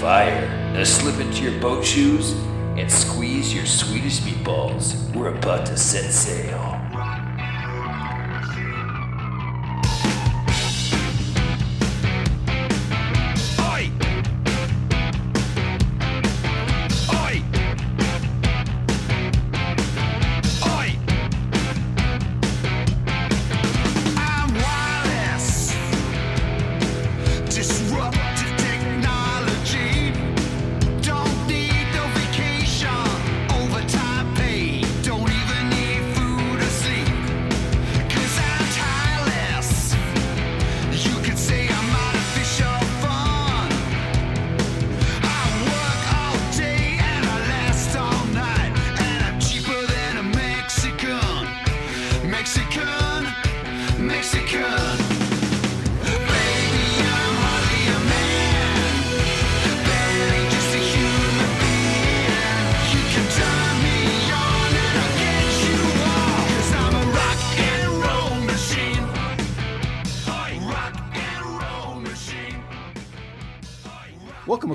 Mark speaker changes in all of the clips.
Speaker 1: Fire. Now slip into your boat shoes and squeeze your Swedish meatballs. We're about to set sail.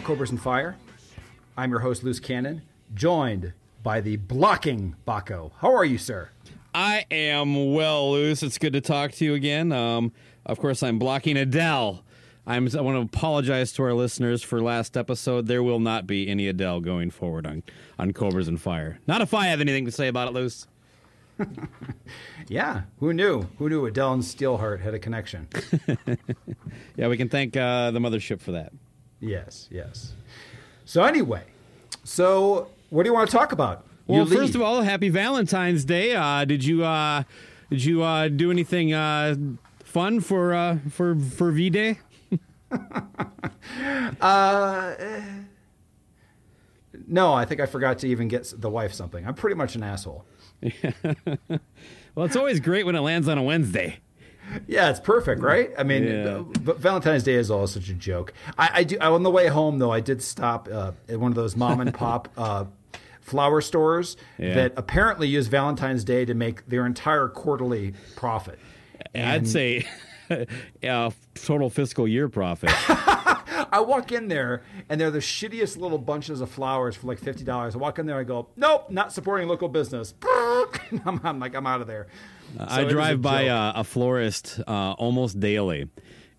Speaker 2: Cobras and Fire. I'm your host, Luce Cannon, joined by the blocking Baco. How are you, sir?
Speaker 3: I am well, Luce. It's good to talk to you again. Um, of course, I'm blocking Adele. I'm, I want to apologize to our listeners for last episode. There will not be any Adele going forward on, on Cobras and Fire. Not if I have anything to say about it, Luce.
Speaker 2: Yeah, who knew? Who knew Adele and Steelheart had a connection?
Speaker 3: Yeah, we can thank uh, the mothership for that.
Speaker 2: Yes, yes. So, anyway, so what do you want to talk about?
Speaker 3: Well, first
Speaker 2: lead.
Speaker 3: of all, happy Valentine's Day. Uh, did you uh, did you uh, do anything uh, fun for uh, for for V Day?
Speaker 2: no, I think I forgot to even get the wife something. I'm pretty much an asshole.
Speaker 3: Well, it's always great when it lands on a Wednesday.
Speaker 2: Yeah, it's perfect, right? I mean,
Speaker 3: Yeah.
Speaker 2: but Valentine's Day is always such a joke. I, I do on the way home though. I did stop uh, at one of those mom and pop uh, flower stores
Speaker 3: Yeah.
Speaker 2: that apparently use Valentine's Day to make their entire quarterly profit.
Speaker 3: I'd say uh, total fiscal year profit.
Speaker 2: I walk in there and they're the shittiest little bunches of flowers for like fifty dollars. I walk in there, I go, nope, not supporting local business. I'm, I'm like, I'm out of there. So
Speaker 3: I
Speaker 2: was a
Speaker 3: drive by uh, a florist uh, almost daily.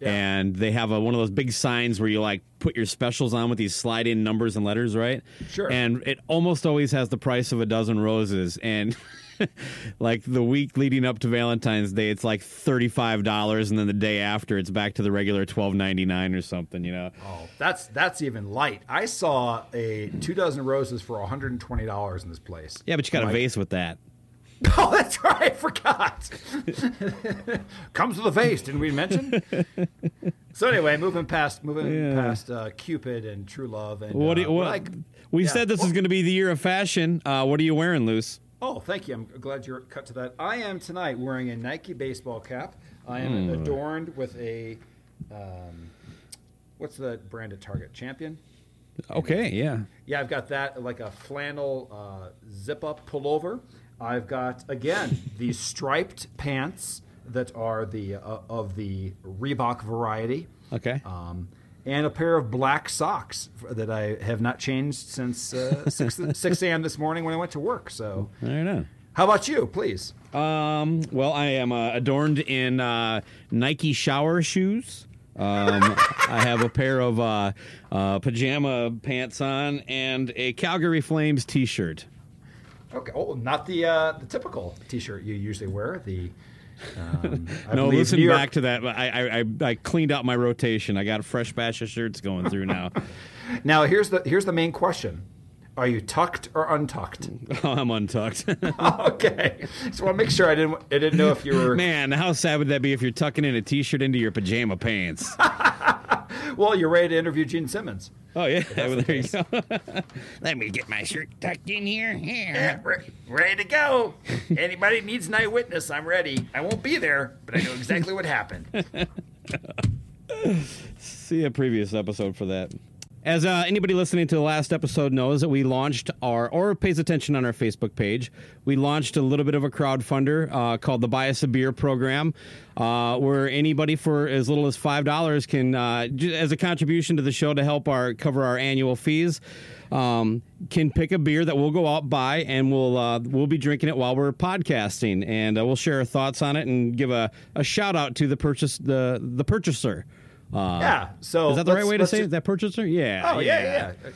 Speaker 2: Yeah.
Speaker 3: And they have a, one of those big signs where you like put your specials on with these slide in numbers and letters, right?
Speaker 2: Sure.
Speaker 3: And it almost always has the price of a dozen roses. And like the week leading up to Valentine's Day, it's like $35. And then the day after, it's back to the regular twelve ninety nine or something, you know?
Speaker 2: Oh, that's that's even light. I saw a two dozen roses for 120 dollars in this place.
Speaker 3: Yeah, but you got a
Speaker 2: Like-
Speaker 3: vase with that.
Speaker 2: Oh, that's right. I forgot. Comes with a vase. Didn't we mention? so anyway, moving past moving
Speaker 3: Yeah.
Speaker 2: past uh, Cupid and True Love and
Speaker 3: What do
Speaker 2: uh,
Speaker 3: you, what,
Speaker 2: I-
Speaker 3: we
Speaker 2: yeah.
Speaker 3: said this
Speaker 2: Well-
Speaker 3: is going to be the year of fashion. Uh, what are you wearing, Luce?
Speaker 2: Oh, thank you. I'm glad you're cut to that. I am tonight wearing a Nike baseball cap. I am adorned with a um, what's the brand at Target? Champion.
Speaker 3: Okay, yeah.
Speaker 2: Yeah, I've got that like a flannel uh, zip up pullover. I've got again these striped pants that are the uh, of the Reebok variety,
Speaker 3: Okay.
Speaker 2: um, and a pair of black socks that I have not changed since uh, six six a.m. this morning when I went to work. So,
Speaker 3: I don't know.
Speaker 2: how about you, please?
Speaker 3: Um, well, I am uh, adorned in uh, Nike shower shoes. Um, I have a pair of uh, uh, pajama pants on and a Calgary Flames T-shirt.
Speaker 2: Okay. Oh, not the uh, the typical T-shirt you usually wear. The um,
Speaker 3: no, listen
Speaker 2: York-
Speaker 3: back to that. I, I I I cleaned out my rotation. I got a fresh batch of shirts going through now.
Speaker 2: Now here's the here's the main question: Are you tucked or untucked?
Speaker 3: oh, I'm untucked.
Speaker 2: okay. Just want to make sure I didn't I didn't know if you were.
Speaker 3: Man, how sad would that be if you're tucking in a T-shirt into your pajama pants?
Speaker 2: Well, you're ready to interview Gene Simmons.
Speaker 3: Oh yeah, well, there you go. Let me get my shirt tucked in here.
Speaker 2: Yeah, re- ready to go. Anybody needs an eyewitness, I'm ready. I won't be there, but I know exactly what happened.
Speaker 3: See a previous episode for that. As uh, anybody listening to the last episode knows, that we launched our, or pays attention on our Facebook page, we launched a little bit of a crowdfunder uh, called the Buy a Beer program, uh, where anybody for as little as five dollars can, uh, as a contribution to the show to help our cover our annual fees, um, can pick a beer that we'll go out buy and we'll uh, we'll be drinking it while we're podcasting, and uh, we'll share our thoughts on it and give a, a shout out to the purchase the the purchaser. Uh,
Speaker 2: Yeah. So
Speaker 3: is that the right way to say
Speaker 2: just-
Speaker 3: it? That purchaser? Yeah.
Speaker 2: Oh yeah, yeah. yeah.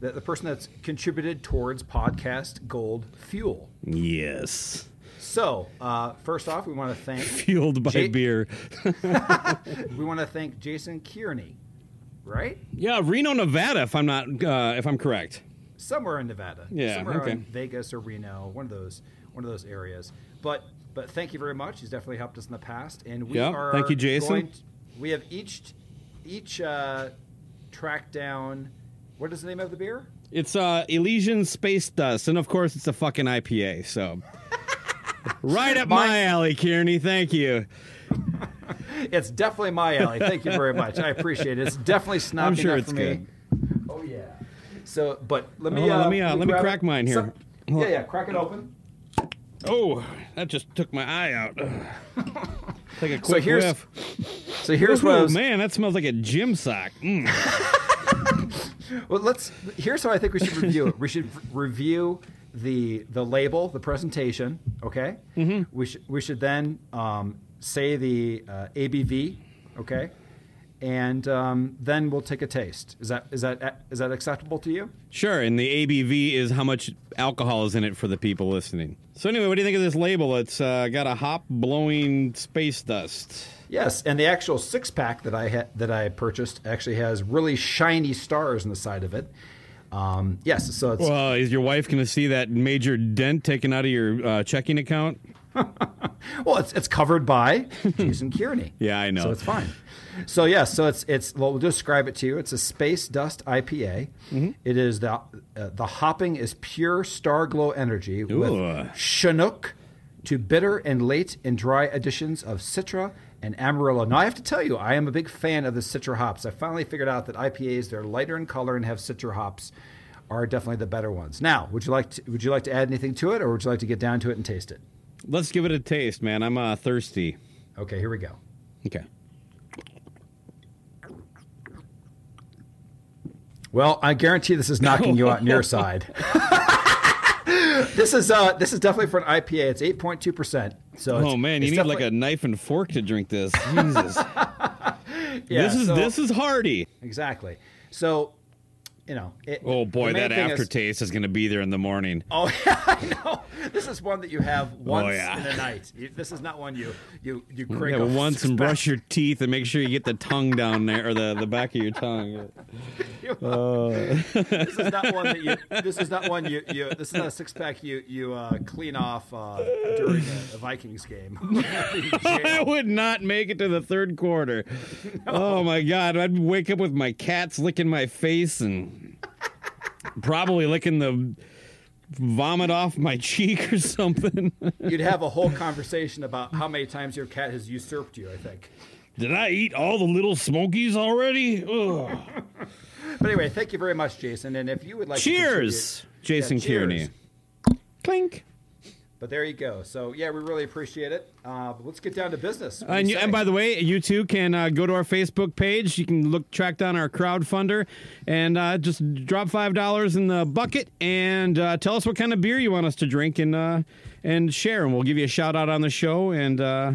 Speaker 2: The, the person that's contributed towards podcast gold fuel.
Speaker 3: Yes.
Speaker 2: So uh, first off, we want to thank
Speaker 3: Fueled by
Speaker 2: Jay-
Speaker 3: beer.
Speaker 2: we want to thank Jason Kearney, right?
Speaker 3: Yeah, Reno, Nevada. If I'm not, uh, if I'm correct.
Speaker 2: Somewhere in Nevada.
Speaker 3: Yeah,
Speaker 2: Somewhere
Speaker 3: okay.
Speaker 2: in Vegas or Reno, one of those one of those areas. But but thank you very much. He's definitely helped us in the past, and we
Speaker 3: Yeah,
Speaker 2: are.
Speaker 3: thank you, Jason.
Speaker 2: We have each each uh, tracked down. What is the name of the beer?
Speaker 3: It's uh, Elysian Space Dust, and of course, it's a fucking IPA. So, right up my
Speaker 2: Mine-
Speaker 3: alley, Kearney. Thank you.
Speaker 2: It's definitely my alley. Thank you very much. I appreciate it. It's definitely snobby
Speaker 3: I'm sure it's
Speaker 2: for
Speaker 3: good.
Speaker 2: me. Oh yeah. So, but let me
Speaker 3: Hold
Speaker 2: uh,
Speaker 3: let me, uh, let me crack
Speaker 2: it.
Speaker 3: mine here.
Speaker 2: Some- yeah, yeah. Crack it open.
Speaker 3: Oh, that just took my eye out. Take a quick
Speaker 2: here's-
Speaker 3: whiff.
Speaker 2: So here's what I was.
Speaker 3: man, that smells like a gym sock. Mm.
Speaker 2: Well, let's. Here's how I think we should review it. We should review the the label, the presentation. Okay. Mm-hmm. We should we should then um, say the uh, ABV. Okay. And um, then we'll take a taste. Is that is that is that acceptable to you?
Speaker 3: Sure, and the ABV is how much alcohol is in it for the people listening. So anyway, what do you think of this label? It's uh, got a hop blowing space dust.
Speaker 2: Yes, and the actual six pack that I had that I purchased actually has really shiny stars on the side of it. Um, yes, so it's
Speaker 3: Well, is your wife going to see that major dent taken out of your uh, checking account?
Speaker 2: well, it's it's covered by Jason Kearney.
Speaker 3: Yeah, I know.
Speaker 2: So it's fine. So yes, so it's it's well, we'll describe it to you. It's a space dust IPA.
Speaker 3: Mm-hmm.
Speaker 2: It is the uh, the hopping is pure star glow energy
Speaker 3: Ooh.
Speaker 2: with Chinook to bitter and late and dry additions of Citra and Amarillo. Now I have to tell you, I am a big fan of the Citra hops. I finally figured out that IPAs they're lighter in color and have Citra hops are definitely the better ones. Now, would you like to, would you like to add anything to it, or would you like to get down to it and taste it?
Speaker 3: Let's give it a taste, man. I'm uh, thirsty.
Speaker 2: Okay, here we go.
Speaker 3: Okay.
Speaker 2: Well, I guarantee this is knocking you out on your side. this is uh, this is definitely for an IPA. It's eight point two percent. So it's,
Speaker 3: oh man, you need like a knife and fork to drink this. Jesus.
Speaker 2: yeah,
Speaker 3: this is
Speaker 2: so-
Speaker 3: this is hardy.
Speaker 2: exactly. So, you know. It,
Speaker 3: Oh boy, that
Speaker 2: thing is-
Speaker 3: aftertaste is, going to be there in the morning.
Speaker 2: oh yeah, I know. This is one that you have once
Speaker 3: Oh, yeah.
Speaker 2: in a night. You- This is not one you you you crank
Speaker 3: Yeah, once and brush your teeth and make sure you get the tongue down there or the, the back of your tongue.
Speaker 2: This is not one that you. This is not one you. you this is not a six pack you you uh, clean off uh, during a, a Vikings game.
Speaker 3: I would not make it to the third quarter. Oh my god, I'd wake up with my cats licking my face and probably licking the vomit off my cheek or something.
Speaker 2: You'd have a whole conversation about how many times your cat has usurped you. I think.
Speaker 3: Did I eat all the little smokies already?
Speaker 2: But anyway, thank you very much, Jason. And if you would like, to
Speaker 3: Cheers, Jason
Speaker 2: Yeah, cheers.
Speaker 3: Kearney. Clink.
Speaker 2: But there you go. So yeah, we really appreciate it. Uh, but let's get down to business.
Speaker 3: And,
Speaker 2: you
Speaker 3: you, and by the way, you too can uh, go to our Facebook page. You can look track down our crowdfunder and uh, just drop five dollars in the bucket and uh, tell us what kind of beer you want us to drink and uh, and share, and we'll give you a shout out on the show. And uh,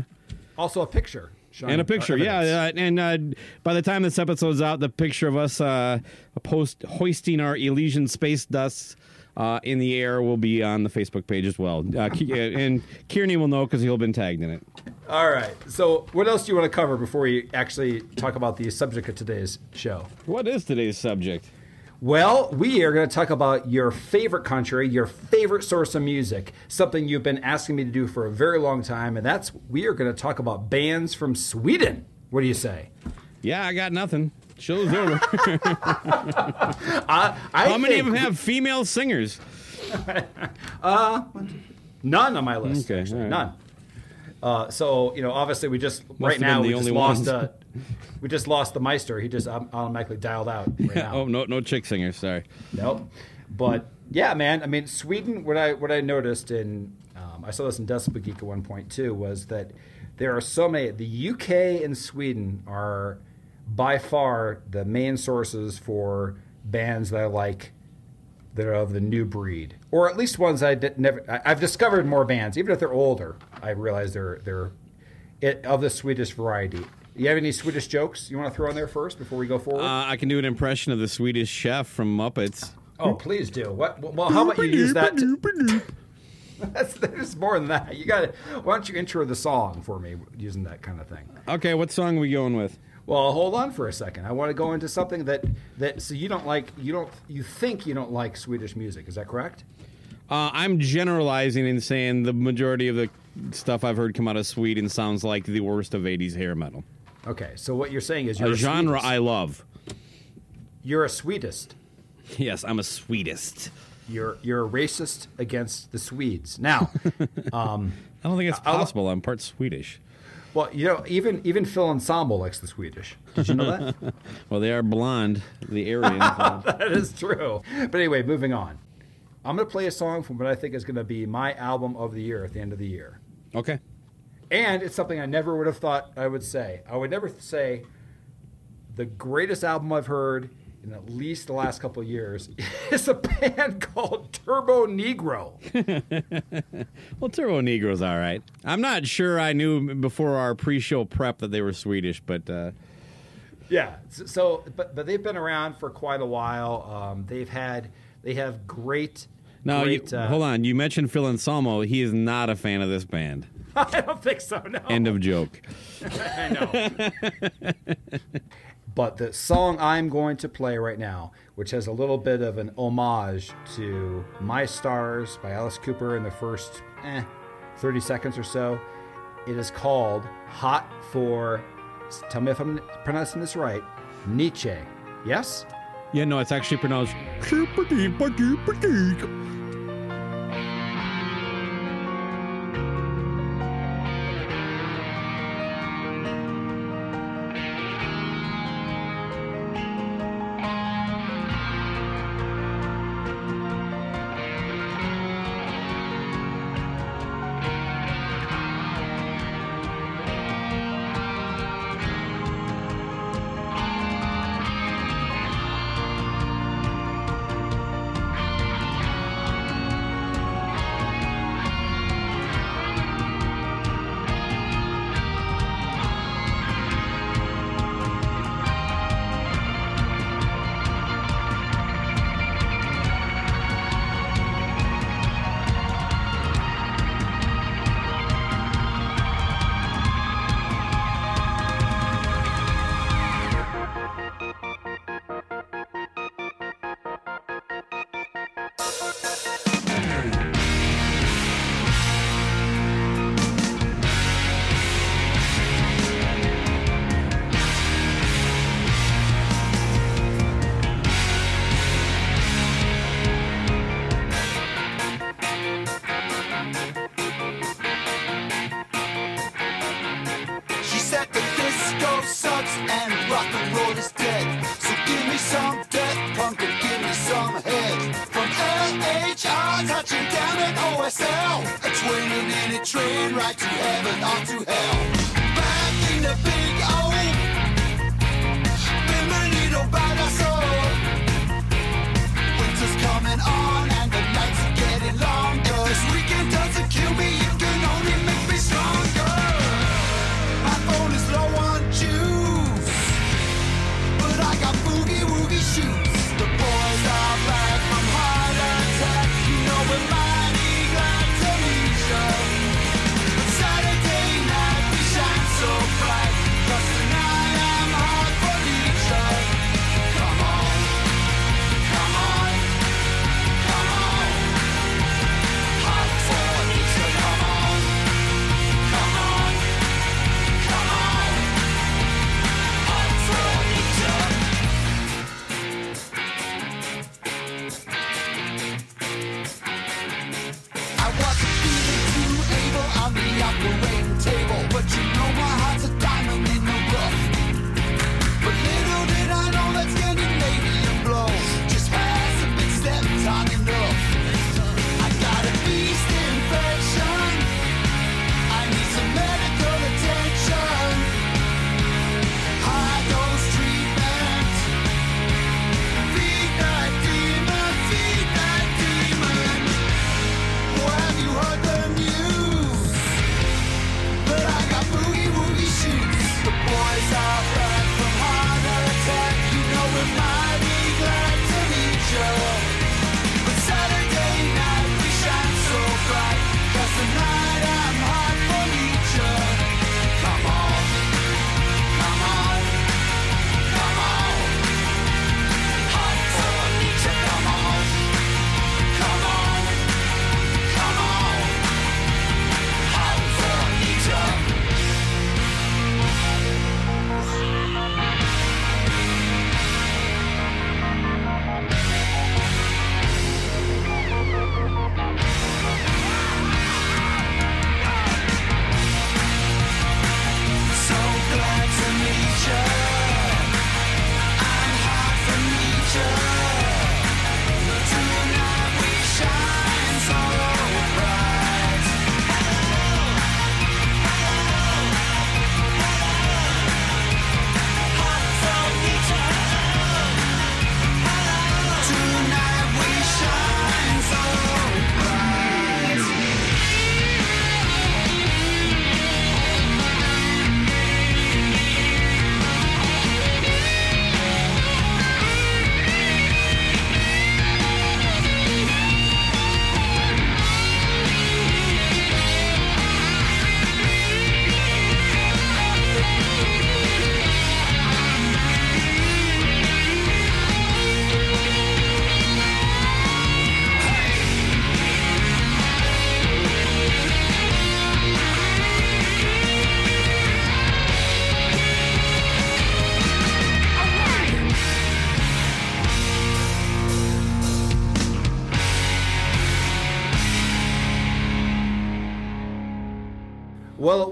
Speaker 2: also a picture. Sean,
Speaker 3: and a picture, yeah. Uh, and uh, by the time this episode's out, the picture of us uh, post hoisting our Elysian space dust uh, in the air will be on the Facebook page as well. Uh, uh, and Kearney will know because he'll have been tagged in it.
Speaker 2: All right. So, what else do you want to cover before we actually talk about the subject of today's show?
Speaker 3: What is today's subject?
Speaker 2: Well, we are going to talk about your favorite country, your favorite source of music, something you've been asking me to do for a very long time, and that's we are going to talk about bands from Sweden. What do you say?
Speaker 3: Yeah, I got nothing. Show's over.
Speaker 2: I, I
Speaker 3: How many of them have female singers?
Speaker 2: none on my list?
Speaker 3: Okay,
Speaker 2: actually,
Speaker 3: all right.
Speaker 2: none. Uh, so you know, obviously, we just right
Speaker 3: have
Speaker 2: now
Speaker 3: been
Speaker 2: we just
Speaker 3: only
Speaker 2: lost.
Speaker 3: ones.
Speaker 2: Uh, we just lost the Meister. He just um, automatically dialed out right now.
Speaker 3: Oh no, no chick singers. Sorry.
Speaker 2: Nope. But yeah, man. I mean, Sweden. What I what I noticed in um, I saw this in Decibel Geek at one point too was that there are so many. The UK and Sweden are by far the main sources for bands that I like that are of the new breed, or at least ones I did never. I, I've discovered more bands, even if they're older. I realize they're they're it, of the Swedish variety. You have any Swedish jokes you want to throw in there first before we go forward?
Speaker 3: Uh, I can do an impression of the Swedish chef from Muppets.
Speaker 2: Oh, please do. What? Well, how about you use that? To, that's, there's more than that. You got to. Why don't you intro the song for me using that kind of thing?
Speaker 3: Okay, what song are we going with?
Speaker 2: Well, hold on for a second. I want to go into something that that so you don't like. You don't. You think you don't like Swedish music? Is that correct?
Speaker 3: Uh, I'm generalizing and saying the majority of the stuff I've heard come out of Sweden sounds like the worst of 80s hair metal.
Speaker 2: Okay. So what you're saying is you're
Speaker 3: A
Speaker 2: a,
Speaker 3: genre. I love.
Speaker 2: You're a sweetest.
Speaker 3: Yes, I'm a sweetest.
Speaker 2: You're you're a racist against the Swedes. Now, um,
Speaker 3: I don't think it's possible. I'm part Swedish.
Speaker 2: Well, you know, even even Phil Anselmo likes the Swedish. Did you know that?
Speaker 3: Well, they are blonde, the Aryans.
Speaker 2: that is true. But anyway, moving on. I'm going to play a song from what I think is going to be my album of the year at the end of the year.
Speaker 3: okay.
Speaker 2: And it's something I never would have thought I would say. I would never say the greatest album I've heard in at least the last couple of years is a band called Turbonegro.
Speaker 3: Well, Turbonegro's all right. I'm not sure I knew before our pre-show prep that they were Swedish, but uh,
Speaker 2: Yeah. So, but but they've been around for quite a while. Um, they've had they have great.
Speaker 3: no, you,
Speaker 2: uh,
Speaker 3: hold on. You mentioned Phil Anselmo. He is not a fan of this band.
Speaker 2: I don't think so. No.
Speaker 3: End of joke.
Speaker 2: I know. But the song I'm going to play right now, which has a little bit of an homage to My Stars by Alice Cooper in the first eh, 30 seconds or so, it is called Hot for, tell me if I'm pronouncing this right, Nietzsche. Yes?
Speaker 3: Yeah, no, it's actually pronounced.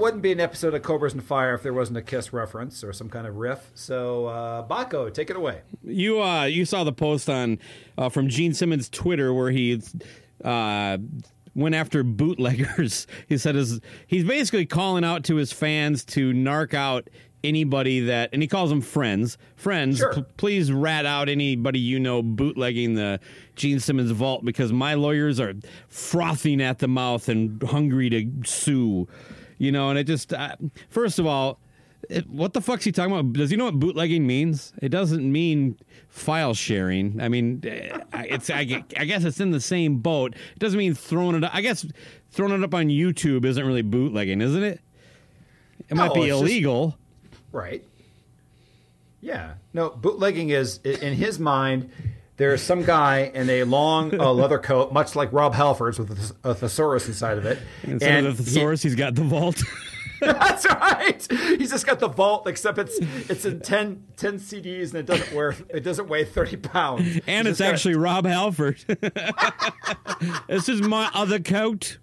Speaker 2: Wouldn't be an episode of Cobras and Fire if there wasn't a Kiss reference or some kind of riff. So, uh, Baco, take it away.
Speaker 3: You uh you saw the post on uh, from Gene Simmons' Twitter where he uh went after bootleggers. He said his he's basically calling out to his fans to narc out anybody that and he calls them friends. Friends,
Speaker 2: Sure.
Speaker 3: p- please rat out anybody you know bootlegging the Gene Simmons vault because my lawyers are frothing at the mouth and hungry to sue. You know, and it just uh, first of all, it, what the fuck's he talking about? Does he know what bootlegging means? It doesn't mean file sharing. I mean, eh, it's I, I guess it's in the same boat. It doesn't mean throwing it. up. I guess throwing it up on YouTube isn't really bootlegging, isn't it? It might be
Speaker 2: it's just-
Speaker 3: illegal.
Speaker 2: Right. Yeah. No, bootlegging is, in his mind, there's some guy in a long uh, leather coat, much like Rob Halford's with a, thes- a thesaurus inside of it.
Speaker 3: Instead of the thesaurus, he's got the vault.
Speaker 2: That's right. He's just got the vault, except it's it's in 10, 10 CDs and it doesn't wear it doesn't weigh thirty pounds.
Speaker 3: and
Speaker 2: He's
Speaker 3: it's actually Rob Halford. this is my other coat.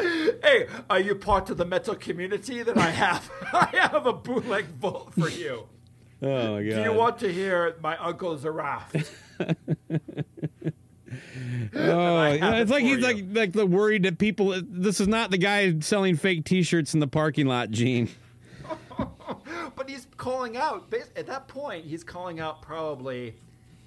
Speaker 2: Hey, are you part of the metal community? Then I have I have a bootleg vault for you.
Speaker 3: Oh my god!
Speaker 2: Do you want to hear my uncle Zaraf?
Speaker 3: Oh, it's like he's
Speaker 2: you.
Speaker 3: like like the worried that people. This is not the guy selling fake T-shirts in the parking lot, Gene.
Speaker 2: But he's calling out. At that point, he's calling out probably.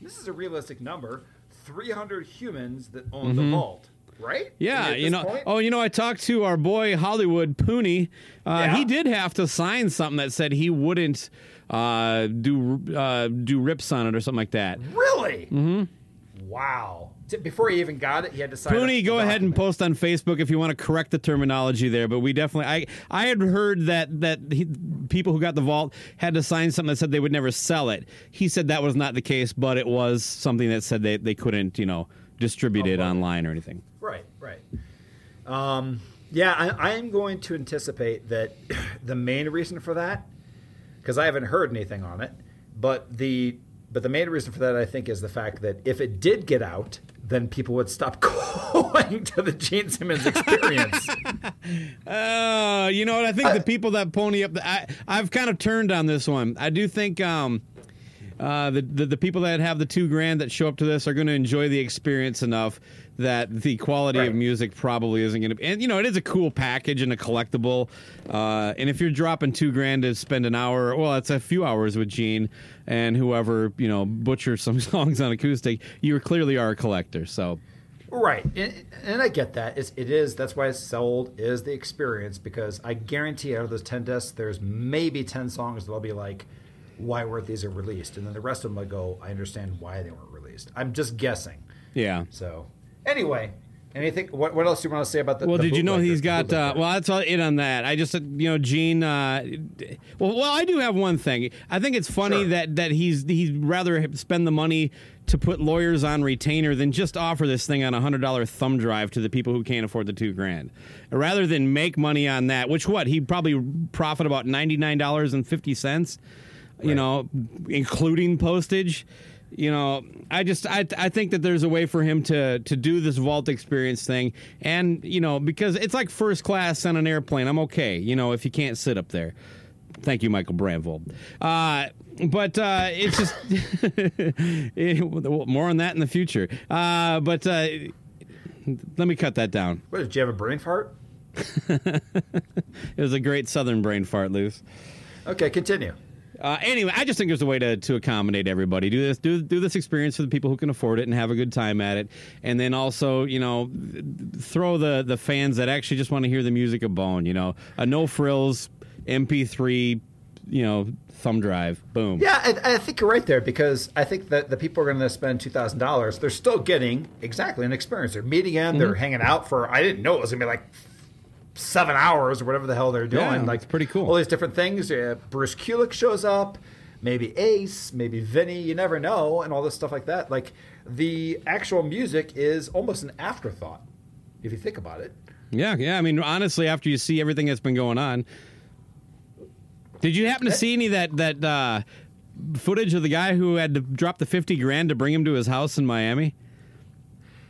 Speaker 2: This is a realistic number: three hundred humans that own the vault. Right?
Speaker 3: Mm-hmm. Yeah, you know.
Speaker 2: point?
Speaker 3: Oh, you know, I talked to our boy Hollywood Pooney. Uh,
Speaker 2: Yeah.
Speaker 3: He did have to sign something that said he wouldn't uh, do uh, do rips on it or something like that.
Speaker 2: Really? Mm-hmm. Wow. Before he even got it, he had to sign.
Speaker 3: Pooney,
Speaker 2: a
Speaker 3: go ahead and post on Facebook if you want to correct the terminology there. But we definitely, I, I had heard that that he, people who got the vault had to sign something that said they would never sell it. He said that was not the case, but it was something that said they, they couldn't, you know, distribute it online or anything.
Speaker 2: Right, right. Um, yeah, I, I am going to anticipate that the main reason for that, because I haven't heard anything on it, but the but the main reason for that I think is the fact that if it did get out, then people would stop going to the Gene Simmons experience.
Speaker 3: Uh, you know what? I think the people that pony up, the, I, I've kind of turned on this one. I do think um, uh, the, the the people that have the two grand that show up to this are going to enjoy the experience enough that the quality
Speaker 2: Right.
Speaker 3: of music probably isn't going to be. And you know, it is a cool package and a collectible. Uh, and if you're dropping two grand to spend an hour, well, it's a few hours with Gene and whoever you know butcher some songs on acoustic. You clearly are a collector, so.
Speaker 2: Right, and, and I get that. It's, it is that's why it's sold is the experience because I guarantee out of those ten discs, there's maybe ten songs that I'll be like, why weren't these released? And then the rest of them I go, I understand why they weren't released. I'm just guessing.
Speaker 3: Yeah.
Speaker 2: So anyway, anything? What, what else do you want to say about the?
Speaker 3: Well,
Speaker 2: the
Speaker 3: did you know he's got? Uh, well, that's all it on that. I just, you know, Gene. Uh, well, well, I do have one thing. I think it's funny
Speaker 2: Sure.
Speaker 3: that that he's he'd rather spend the money to put lawyers on retainer than just offer this thing on a hundred dollar thumb drive to the people who can't afford the two grand, rather than make money on that. Which what he'd probably profit about ninety nine dollars and fifty cents. You know, including postage you know i just I, I think that there's a way for him to to do this vault experience thing and you know because it's like first class on an airplane i'm okay you know if you can't sit up there thank you michael brandvold uh but uh, it's just it- more on that in the future. Uh, but uh, let me cut that down.
Speaker 2: What, did you have a brain fart?
Speaker 3: It was a great southern brain fart, Luce.
Speaker 2: Okay, continue.
Speaker 3: Uh, anyway, I just think there's a way to, to accommodate everybody. Do this, do do this experience for the people who can afford it and have a good time at it, and then also, you know, throw the the fans that actually just want to hear the music a bone. You know, a no frills MP3, you know, thumb drive, boom.
Speaker 2: Yeah, I, I think you're right there because I think that the people are going to spend two thousand dollars. They're still getting exactly an experience. They're meeting in.
Speaker 3: Mm-hmm.
Speaker 2: They're hanging out for. I didn't know it was going to be like seven hours or whatever the hell they're doing.
Speaker 3: Yeah,
Speaker 2: like
Speaker 3: it's pretty cool.
Speaker 2: All these different things. Uh, Bruce Kulick shows up. Maybe Ace. Maybe Vinny. You never know, and all this stuff like that. Like the actual music is almost an afterthought if you think about it.
Speaker 3: Yeah, yeah. I mean, honestly, after you see everything that's been going on, did you happen to see any of that that uh, footage of the guy who had to drop the fifty grand to bring him to his house in Miami?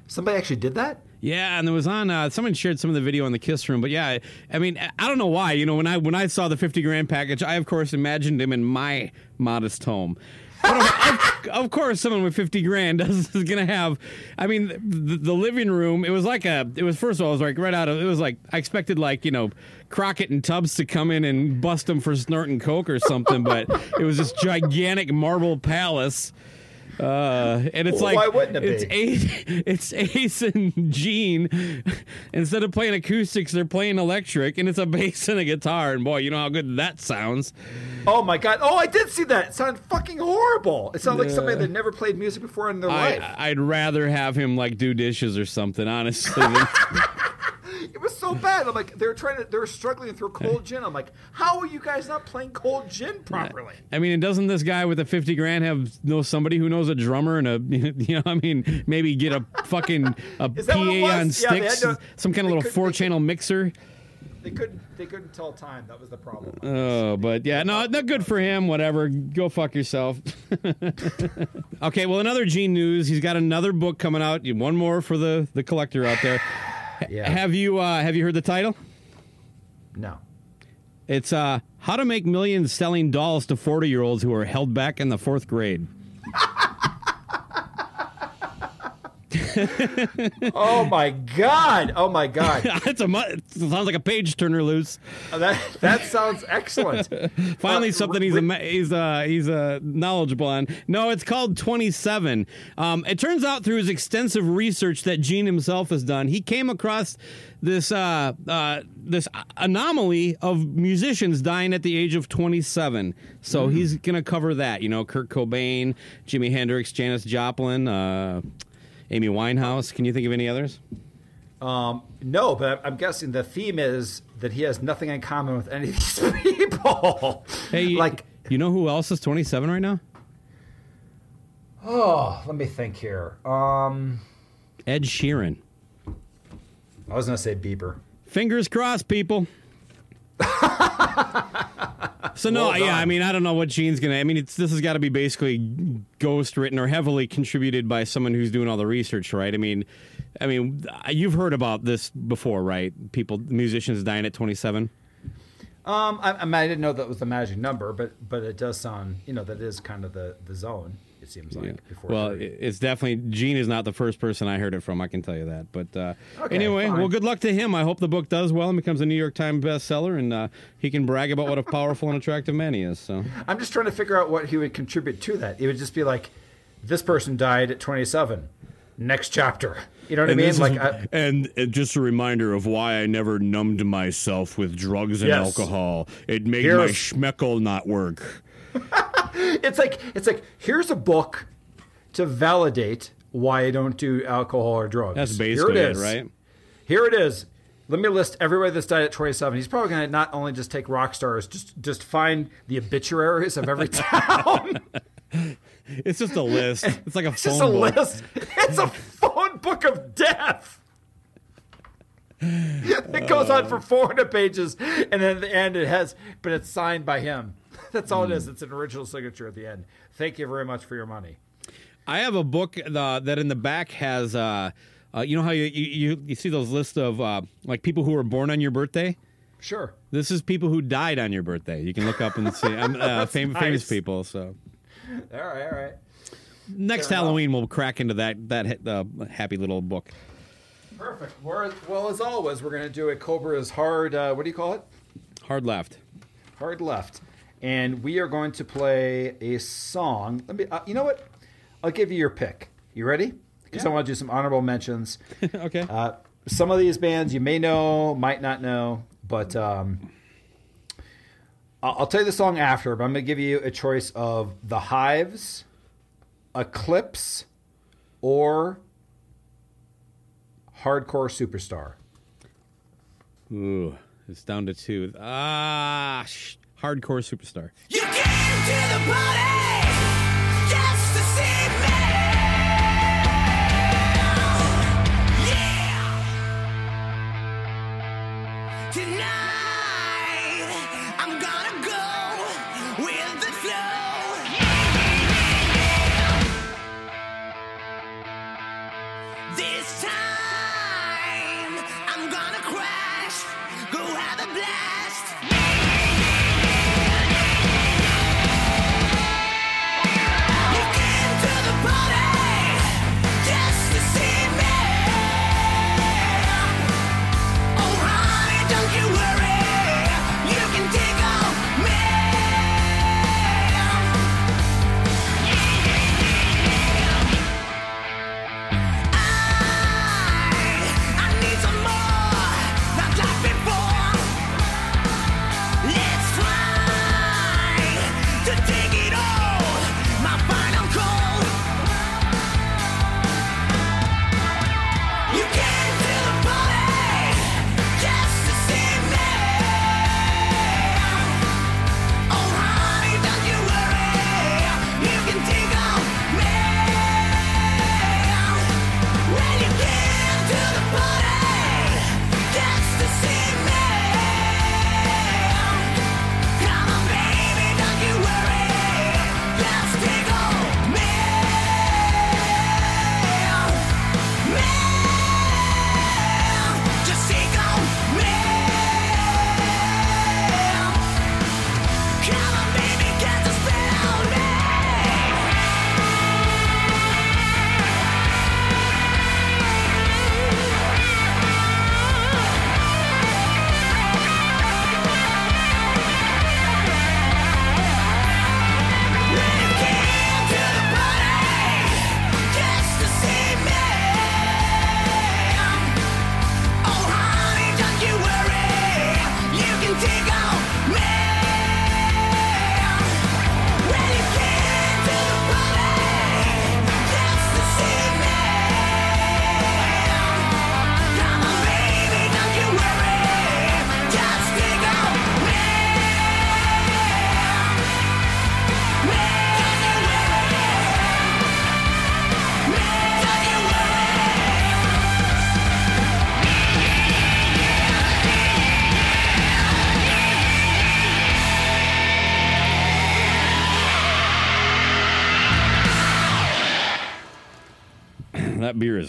Speaker 2: Somebody actually did that.
Speaker 3: Yeah, and it was on. Uh, someone shared some of the video on the Kiss Room, but yeah, I, mean, I don't know why. You know, when I when I saw the fifty grand package, I of course imagined him in my modest home. But of, of, of course, someone with fifty grand is going to have. I mean, the, the living room. It was like a. It was first of all, it was like right out of. It was like I expected like you know Crockett and Tubbs to come in and bust him for snorting coke or something, but it was this gigantic marble palace. Uh, and it's
Speaker 2: Well,
Speaker 3: like
Speaker 2: why wouldn't it
Speaker 3: it's
Speaker 2: be?
Speaker 3: Ace, it's Ace and Gene. Instead of playing acoustics, they're playing electric, and it's a bass and a guitar. And boy, you know how good that sounds.
Speaker 2: Oh my god! Oh, I did see that. It sounded fucking horrible. It sounded like somebody that never played music before in their life.
Speaker 3: I, I'd rather have him like do dishes or something, honestly. than-
Speaker 2: It was so bad. I'm like, they're trying to, they're struggling through cold gin. I'm like, how are you guys not playing cold gin properly?
Speaker 3: I mean, and doesn't this guy with the fifty grand have know somebody who knows a drummer and a you know? I mean, maybe get a fucking a PA on
Speaker 2: Yeah,
Speaker 3: sticks, some kind of little four channel mixer.
Speaker 2: They couldn't, they couldn't tell time. That was the problem.
Speaker 3: Oh, but yeah, no, not good for him. Whatever, go fuck yourself. okay, well, another Gene news. He's got another book coming out. One more for the the collector out there.
Speaker 2: Yeah.
Speaker 3: Have you uh, have you heard the title?
Speaker 2: No.
Speaker 3: It's uh, How to Make Millions Selling Dolls to 40 Year Olds Who Are Held Back in the Fourth Grade.
Speaker 2: Oh my god! Oh my god!
Speaker 3: it's a mu- it sounds like a page turner Luce.
Speaker 2: that that sounds excellent.
Speaker 3: Finally,
Speaker 2: Uh,
Speaker 3: something he's a, he's uh, he's uh, knowledgeable on. No, it's called 27. Um, it turns out through his extensive research that Gene himself has done, he came across this uh, uh, this anomaly of musicians dying at the age of 27. So
Speaker 2: Mm-hmm.
Speaker 3: he's going to cover that. You know, Kurt Cobain, Jimi Hendrix, Janis Joplin, uh, Amy Winehouse. Can you think of any others?
Speaker 2: Um, no, but I'm guessing the theme is that he has nothing in common with any of these people.
Speaker 3: Hey,
Speaker 2: like,
Speaker 3: you know who else is 27 right now?
Speaker 2: oh, let me think here. Um,
Speaker 3: Ed Sheeran.
Speaker 2: I was gonna say Bieber.
Speaker 3: Fingers crossed, people. so no,
Speaker 2: Well
Speaker 3: yeah. I mean, I don't know what Gene's gonna. I mean, it's this has got to be basically ghost written or heavily contributed by someone who's doing all the research, right? I mean, I mean, you've heard about this before, right? People, musicians dying at twenty seven.
Speaker 2: Um, I, I, mean, I didn't know that was the magic number, but but it does sound, you know, that is kind of the the zone. It seems like before.
Speaker 3: Well,
Speaker 2: 30.
Speaker 3: it- it's definitely Gene is not the first person I heard it from. I can tell you that. But uh,
Speaker 2: Okay,
Speaker 3: anyway,
Speaker 2: fine.
Speaker 3: well, good luck to him. I hope the book does well and becomes a New York Times bestseller, and uh, he can brag about what a powerful and attractive man he is. So.
Speaker 2: I'm just trying to figure out what he would contribute to that. It would just be like, this person died at 27. Next chapter. You know what I mean? Like, I,
Speaker 3: and just a reminder of why I never numbed myself with drugs and
Speaker 2: Yes.
Speaker 3: alcohol. It made
Speaker 2: Here's-
Speaker 3: my schmeckle not work.
Speaker 2: it's like it's like here's a book to validate why I don't do alcohol or drugs.
Speaker 3: That's
Speaker 2: Here
Speaker 3: basically
Speaker 2: it
Speaker 3: it,
Speaker 2: is.
Speaker 3: right?
Speaker 2: Here it is. Let me list everybody that's died at 27. He's probably going to not only just take rock stars, just just find the obituaries of every town.
Speaker 3: It's just a list. It's like a
Speaker 2: it's
Speaker 3: phone
Speaker 2: just a
Speaker 3: book.
Speaker 2: list. It's a phone book of death. it goes on for uh. 400 pages, and then at the end it has, but it's signed by him. That's all it is. It's an original signature at the end. Thank you very much for your money.
Speaker 3: I have a book uh, that in the back has, uh, uh, you know how you, you you see those lists of uh, like people who were born on your birthday.
Speaker 2: Sure.
Speaker 3: This is people who died on your birthday. You can look up and see um, uh, fam- famous people. So
Speaker 2: All right, all right.
Speaker 3: next
Speaker 2: Fair enough.
Speaker 3: Halloween we'll crack into that that uh, happy little book.
Speaker 2: Perfect. We're, well, as always, we're going to do a Cobra's hard, uh, what do you call it?
Speaker 3: Hard left.
Speaker 2: Hard left. And we are going to play a song. Let me, uh, you know what? I'll give you your pick. You ready? Because I want to do some honorable mentions.
Speaker 3: okay.
Speaker 2: Uh, some of these bands you may know, might not know, but um, I'll, I'll tell you the song after. But I'm going to give you a choice of The Hives, Eclipse, or Hardcore Superstar.
Speaker 3: Ooh, it's down to two. Ah, sh- hardcore superstar.
Speaker 4: You came to the party just to see me.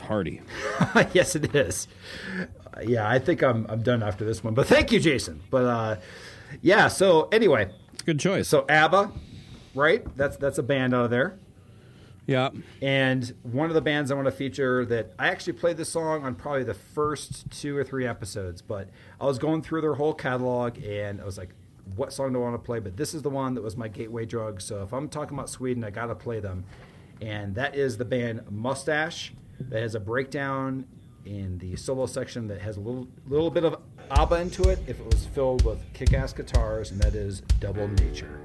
Speaker 3: That beer is hearty.
Speaker 2: yes, it is. Uh, yeah, I think I'm I'm done after this one. But thank you, Jason. But uh, yeah. So anyway,
Speaker 3: It's a good choice.
Speaker 2: so ABBA, right? That's that's a band out of there.
Speaker 3: yeah.
Speaker 2: And one of the bands I want to feature that I actually played this song on probably the first two or three episodes, but I was going through their whole catalog and I was like, what song do I want to play? But this is the one that was my gateway drug. So if I'm talking about Sweden, I got to play them. And that is the band Mustasch that has a breakdown in the solo section that has a little, little bit of ABBA into it if it was filled with kick ass guitars, and that is Double Nature.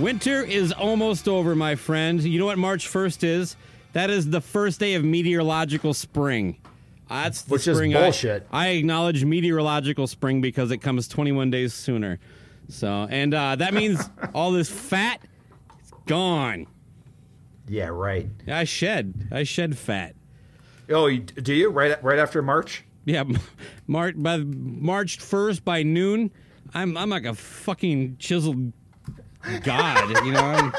Speaker 3: Winter is almost over, my friend. You know what March 1st is? That is the first day of meteorological spring. Uh, That's the
Speaker 2: Which is
Speaker 3: spring I-
Speaker 2: bullshit.
Speaker 3: I, acknowledge meteorological spring because it comes 21 days sooner. So, and uh, that means all this fat is gone.
Speaker 2: Yeah, right.
Speaker 3: I shed. I shed fat.
Speaker 2: Oh, you, do you right right after March?
Speaker 3: Yeah, March by March 1st by noon, I'm I'm like a fucking chiseled god, you know. I'm-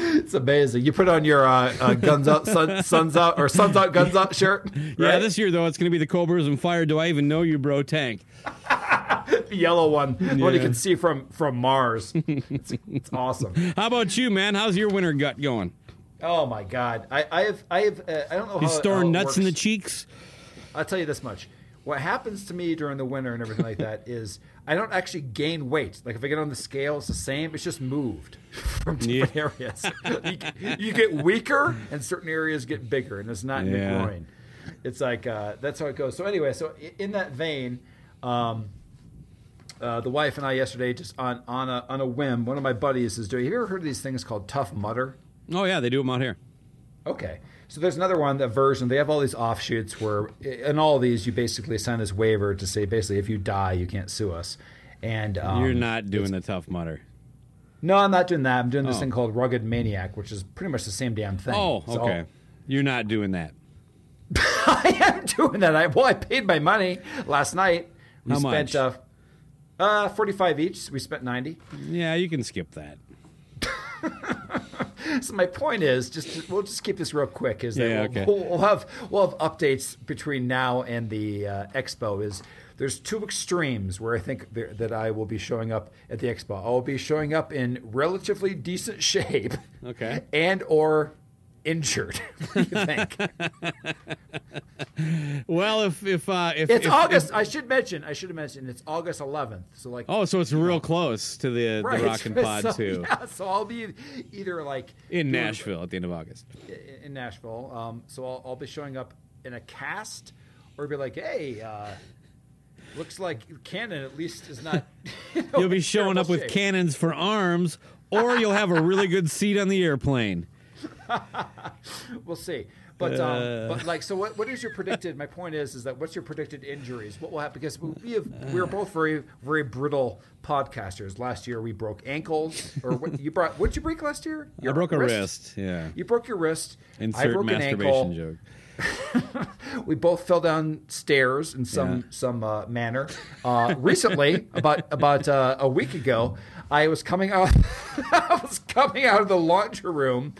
Speaker 2: It's amazing. You put on your uh, uh, guns out, sun, suns out, or suns out, guns out shirt.
Speaker 3: Yeah, this year though, it's going to be the Cobras and Fire. Do I even know you, bro? Tank.
Speaker 2: The yellow one, one you can see from from Mars. It's, it's awesome.
Speaker 3: How about you, man? How's your winter gut going?
Speaker 2: Oh my God, I, I have I have uh, I don't know how
Speaker 3: storing nuts in the cheeks?
Speaker 2: I'll tell you this much. What happens to me during the winter and everything like that is I don't actually gain weight. Like if I get on the scale, it's the same. It's just moved from different areas. you, get- you get weaker, and certain areas get bigger, and it's not in the groin. It's like uh, that's how it goes. So anyway, so in that vein, um, uh, the wife and I yesterday just on on a on a whim. One of my buddies is doing. Have you ever heard of these things called Tough Mudder?
Speaker 3: Oh yeah, they do them out here.
Speaker 2: Okay. So there's another one, that version. They have all these offshoots where, in all these, you basically sign this waiver to say, basically, if you die, you can't sue us. And um,
Speaker 3: You're not doing the Tough Mudder.
Speaker 2: No, I'm not doing that. I'm doing this
Speaker 3: Oh.
Speaker 2: thing called Rugged Maniac, which is pretty much the same damn thing.
Speaker 3: Oh,
Speaker 2: So-
Speaker 3: okay. You're not doing that.
Speaker 2: I am doing that. I well, I paid my money last night. We
Speaker 3: How
Speaker 2: spent
Speaker 3: much?
Speaker 2: uh, uh, 45 each. We spent 90.
Speaker 3: Yeah, you can skip that.
Speaker 2: So my point is, just we'll just keep this real quick. Is that
Speaker 3: Yeah,
Speaker 2: we'll,
Speaker 3: okay.
Speaker 2: we'll, we'll have we'll have updates between now and the uh, expo. Is there's two extremes where I think there, that I will be showing up at the expo. I will be showing up in relatively decent shape,
Speaker 3: Okay.
Speaker 2: and or injured. what do you think?
Speaker 3: Well, if if uh, if
Speaker 2: it's
Speaker 3: if-
Speaker 2: August.
Speaker 3: if-
Speaker 2: I should mention. I should have mentioned it's August 11th. So like.
Speaker 3: oh, so it's real close to the
Speaker 2: Right,
Speaker 3: the Rockin' Pod
Speaker 2: so,
Speaker 3: too
Speaker 2: Yeah, so I'll be either like
Speaker 3: in Nashville at the end of August.
Speaker 2: in- Nashville. Um, so I'll, I'll be showing up in a cast, or be like, hey, uh, looks like Canon at least is not. you know,
Speaker 3: You'll be showing up with cannons for arms, or you'll have a really good seat on the airplane.
Speaker 2: We'll see. But um, but like, so what? What is your predicted? My point is, is that what's your predicted injuries? What will happen? Because we have we were both very very brittle podcasters. Last year we broke ankles, or what you brought? What did you break last year?
Speaker 3: I broke a wrist. Yeah.
Speaker 2: You broke your wrist. I
Speaker 3: Insert
Speaker 2: broke an
Speaker 3: masturbation
Speaker 2: ankle.
Speaker 3: joke.
Speaker 2: we both fell down stairs in some
Speaker 3: Yeah.
Speaker 2: some uh, manner. Uh, recently, about about uh, a week ago, I was coming out. I was coming out of the laundry room,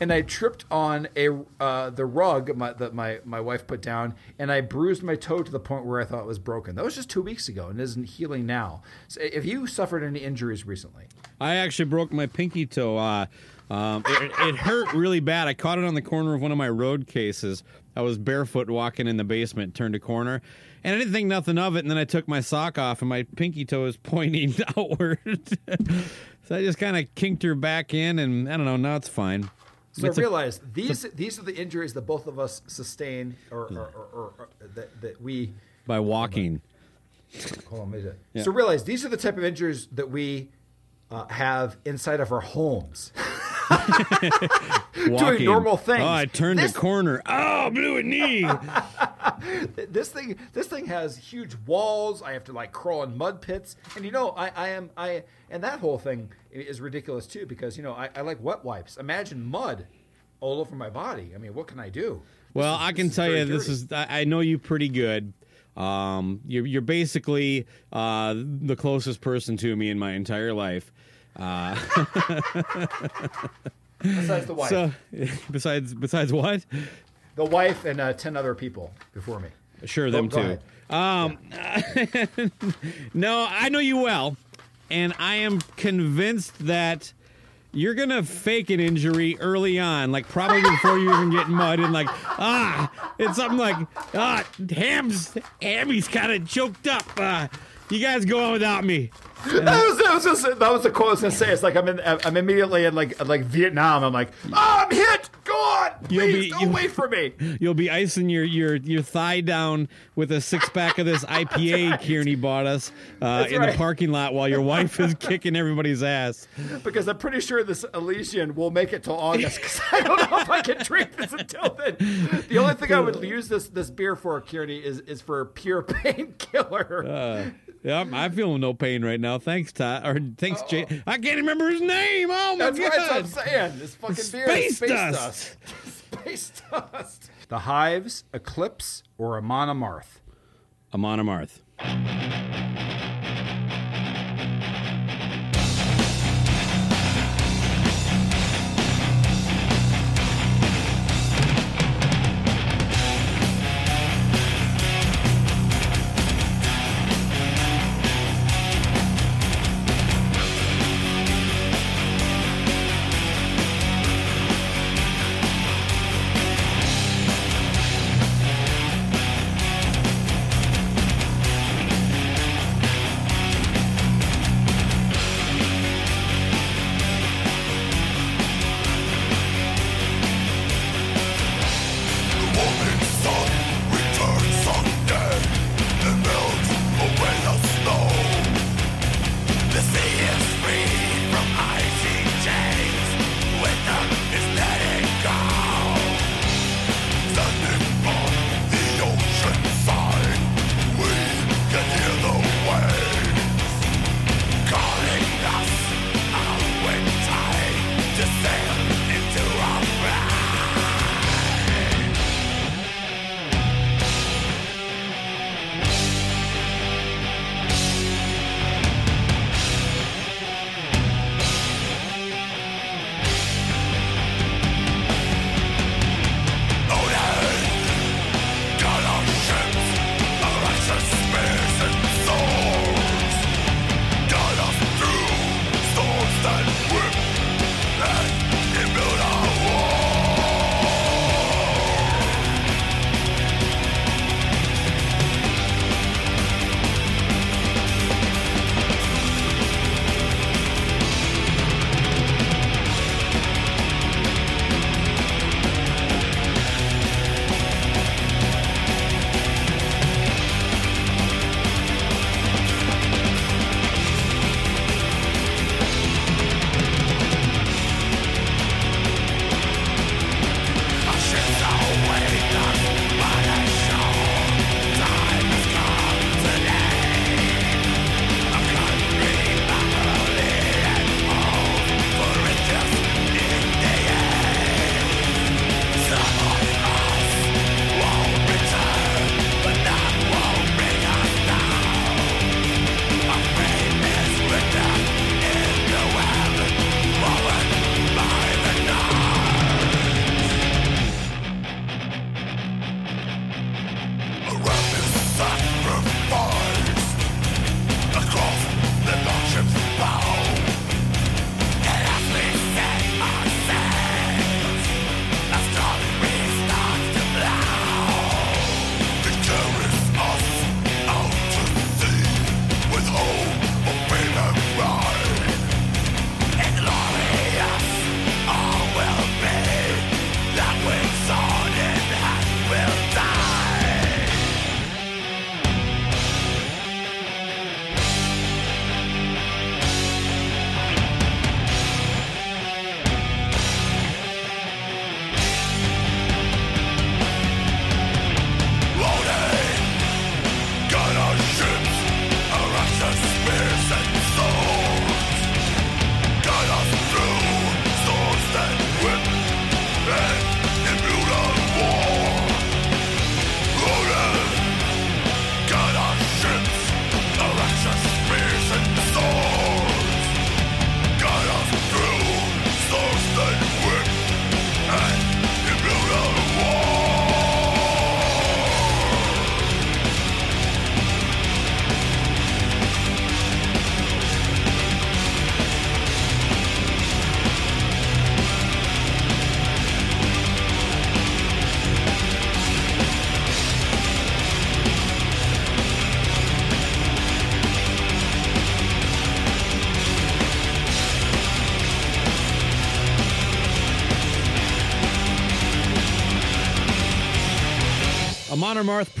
Speaker 2: and I tripped on a uh, the rug my, that my my wife put down, and I bruised my toe to the point where I thought it was broken. That was just two weeks ago, and isn't healing now. So, if you suffered any injuries recently,
Speaker 3: I actually broke my pinky toe. Uh, um, it, it hurt really bad. I caught it on the corner of one of my road cases. I was barefoot walking in the basement, turned a corner, and I didn't think nothing of it. And then I took my sock off, and my pinky toe is pointing outward. so I just kind of kinked her back in, and I don't know. Now it's fine.
Speaker 2: So
Speaker 3: It's a-
Speaker 2: realize these these are the injuries that both of us sustain, or, or, or, or, that, that we
Speaker 3: by walking.
Speaker 2: Hold on, do it.
Speaker 3: Yeah.
Speaker 2: So realize these are the type of injuries that we uh, have inside of our homes.
Speaker 3: walking.
Speaker 2: normal things.
Speaker 3: Oh, I turned
Speaker 2: This-
Speaker 3: a corner. Oh, blew a knee.
Speaker 2: this thing, this thing has huge walls. I have to like crawl in mud pits, and you know, I, I am, I, and that whole thing is ridiculous too because you know, I, I like wet wipes. Imagine mud all over my body. I mean, what can I do?
Speaker 3: Well,
Speaker 2: is-
Speaker 3: I can tell you this
Speaker 2: dirty.
Speaker 3: is. I I know you pretty good. Um, you're you're basically uh, the closest person to me in my entire life. Uh,
Speaker 2: besides the wife,
Speaker 3: so besides besides what?
Speaker 2: The wife and uh, ten other people before me.
Speaker 3: Sure, them
Speaker 2: go
Speaker 3: too. Um, no, I know you well, and I am convinced that you're gonna fake an injury early on, like probably before you even get mud, and like ah, it's something like ah, Ham's Hammy's kind of choked up. Uh, you guys go on without me.
Speaker 2: That was, that was just that was the quote I was gonna say. It's like I'm in I'm immediately in like like Vietnam. I'm like, oh, I'm hit. Go on,
Speaker 3: You'll
Speaker 2: please
Speaker 3: be- you-
Speaker 2: away from me.
Speaker 3: You'll be icing your your your thigh down with a six pack of this IPA
Speaker 2: right.
Speaker 3: Kearney bought us uh, in the parking lot while your wife is kicking everybody's ass.
Speaker 2: Because I'm pretty sure this Elysian will make it till August. Because I don't know if I can drink this until then. The only thing I would use this this beer for, Kearney, is is for pure painkiller.
Speaker 3: Uh, yeah, I'm, I'm feeling no pain right now. Thanks, Todd. Or thanks, Jay. I can't remember his name. Oh my
Speaker 2: That's right. That's what I'm saying. This fucking beer is
Speaker 3: Space
Speaker 2: space
Speaker 3: dust.
Speaker 2: dust. space dust. The Hives, Eclipse, or
Speaker 3: Amon Amarth. Amon Amarth.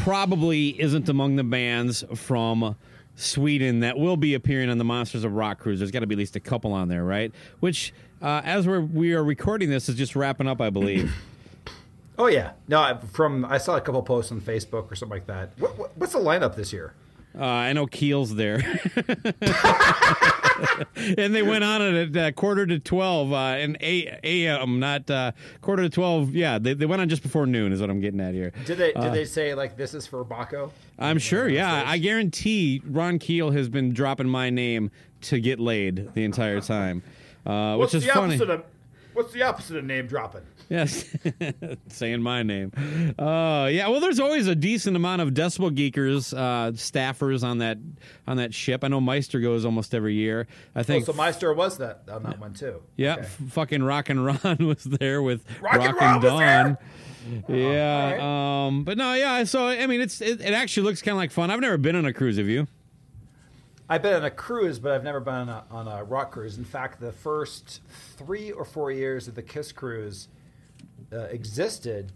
Speaker 3: Probably isn't among the bands from Sweden that will be appearing on the Monsters of Rock cruise. There's got to be at least a couple on there, right? Which, uh, as we're we are recording this, is just wrapping up, I believe.
Speaker 2: Oh yeah, no. From I saw a couple posts on Facebook or something like that. What, what, what's the lineup this year?
Speaker 3: Uh, I know Keel's there, and they went on at uh, quarter to twelve uh, and a a.m. Not uh, quarter to twelve. Yeah, they, they went on just before noon. Is what I'm getting at here.
Speaker 2: Did they did they say like this is for Baco?
Speaker 3: I'm sure. Yeah, I guarantee Ron Keel has been dropping my name to get laid the entire time, uh, which is funny.
Speaker 2: of what's the opposite of name dropping?
Speaker 3: Yes, saying my name. Uh, yeah, well, there's always a decent amount of decibel geekers, uh, staffers on that on that ship. I know Meister goes almost every year. I
Speaker 2: Oh,
Speaker 3: think.
Speaker 2: so Meister was that on that one too.
Speaker 3: yeah,
Speaker 2: Okay.
Speaker 3: f- fucking Rock and Ron was there with
Speaker 2: Rock and
Speaker 3: Rock and
Speaker 2: was
Speaker 3: Dawn.
Speaker 2: there?
Speaker 3: Yeah, um, but no, yeah. So I mean, it's it, it actually looks kind of like fun. I've never been on a cruise. Have you?
Speaker 2: I've been on a cruise, but I've never been on a, on a rock cruise. In fact, the first three or four years of the Kiss cruise uh, existed,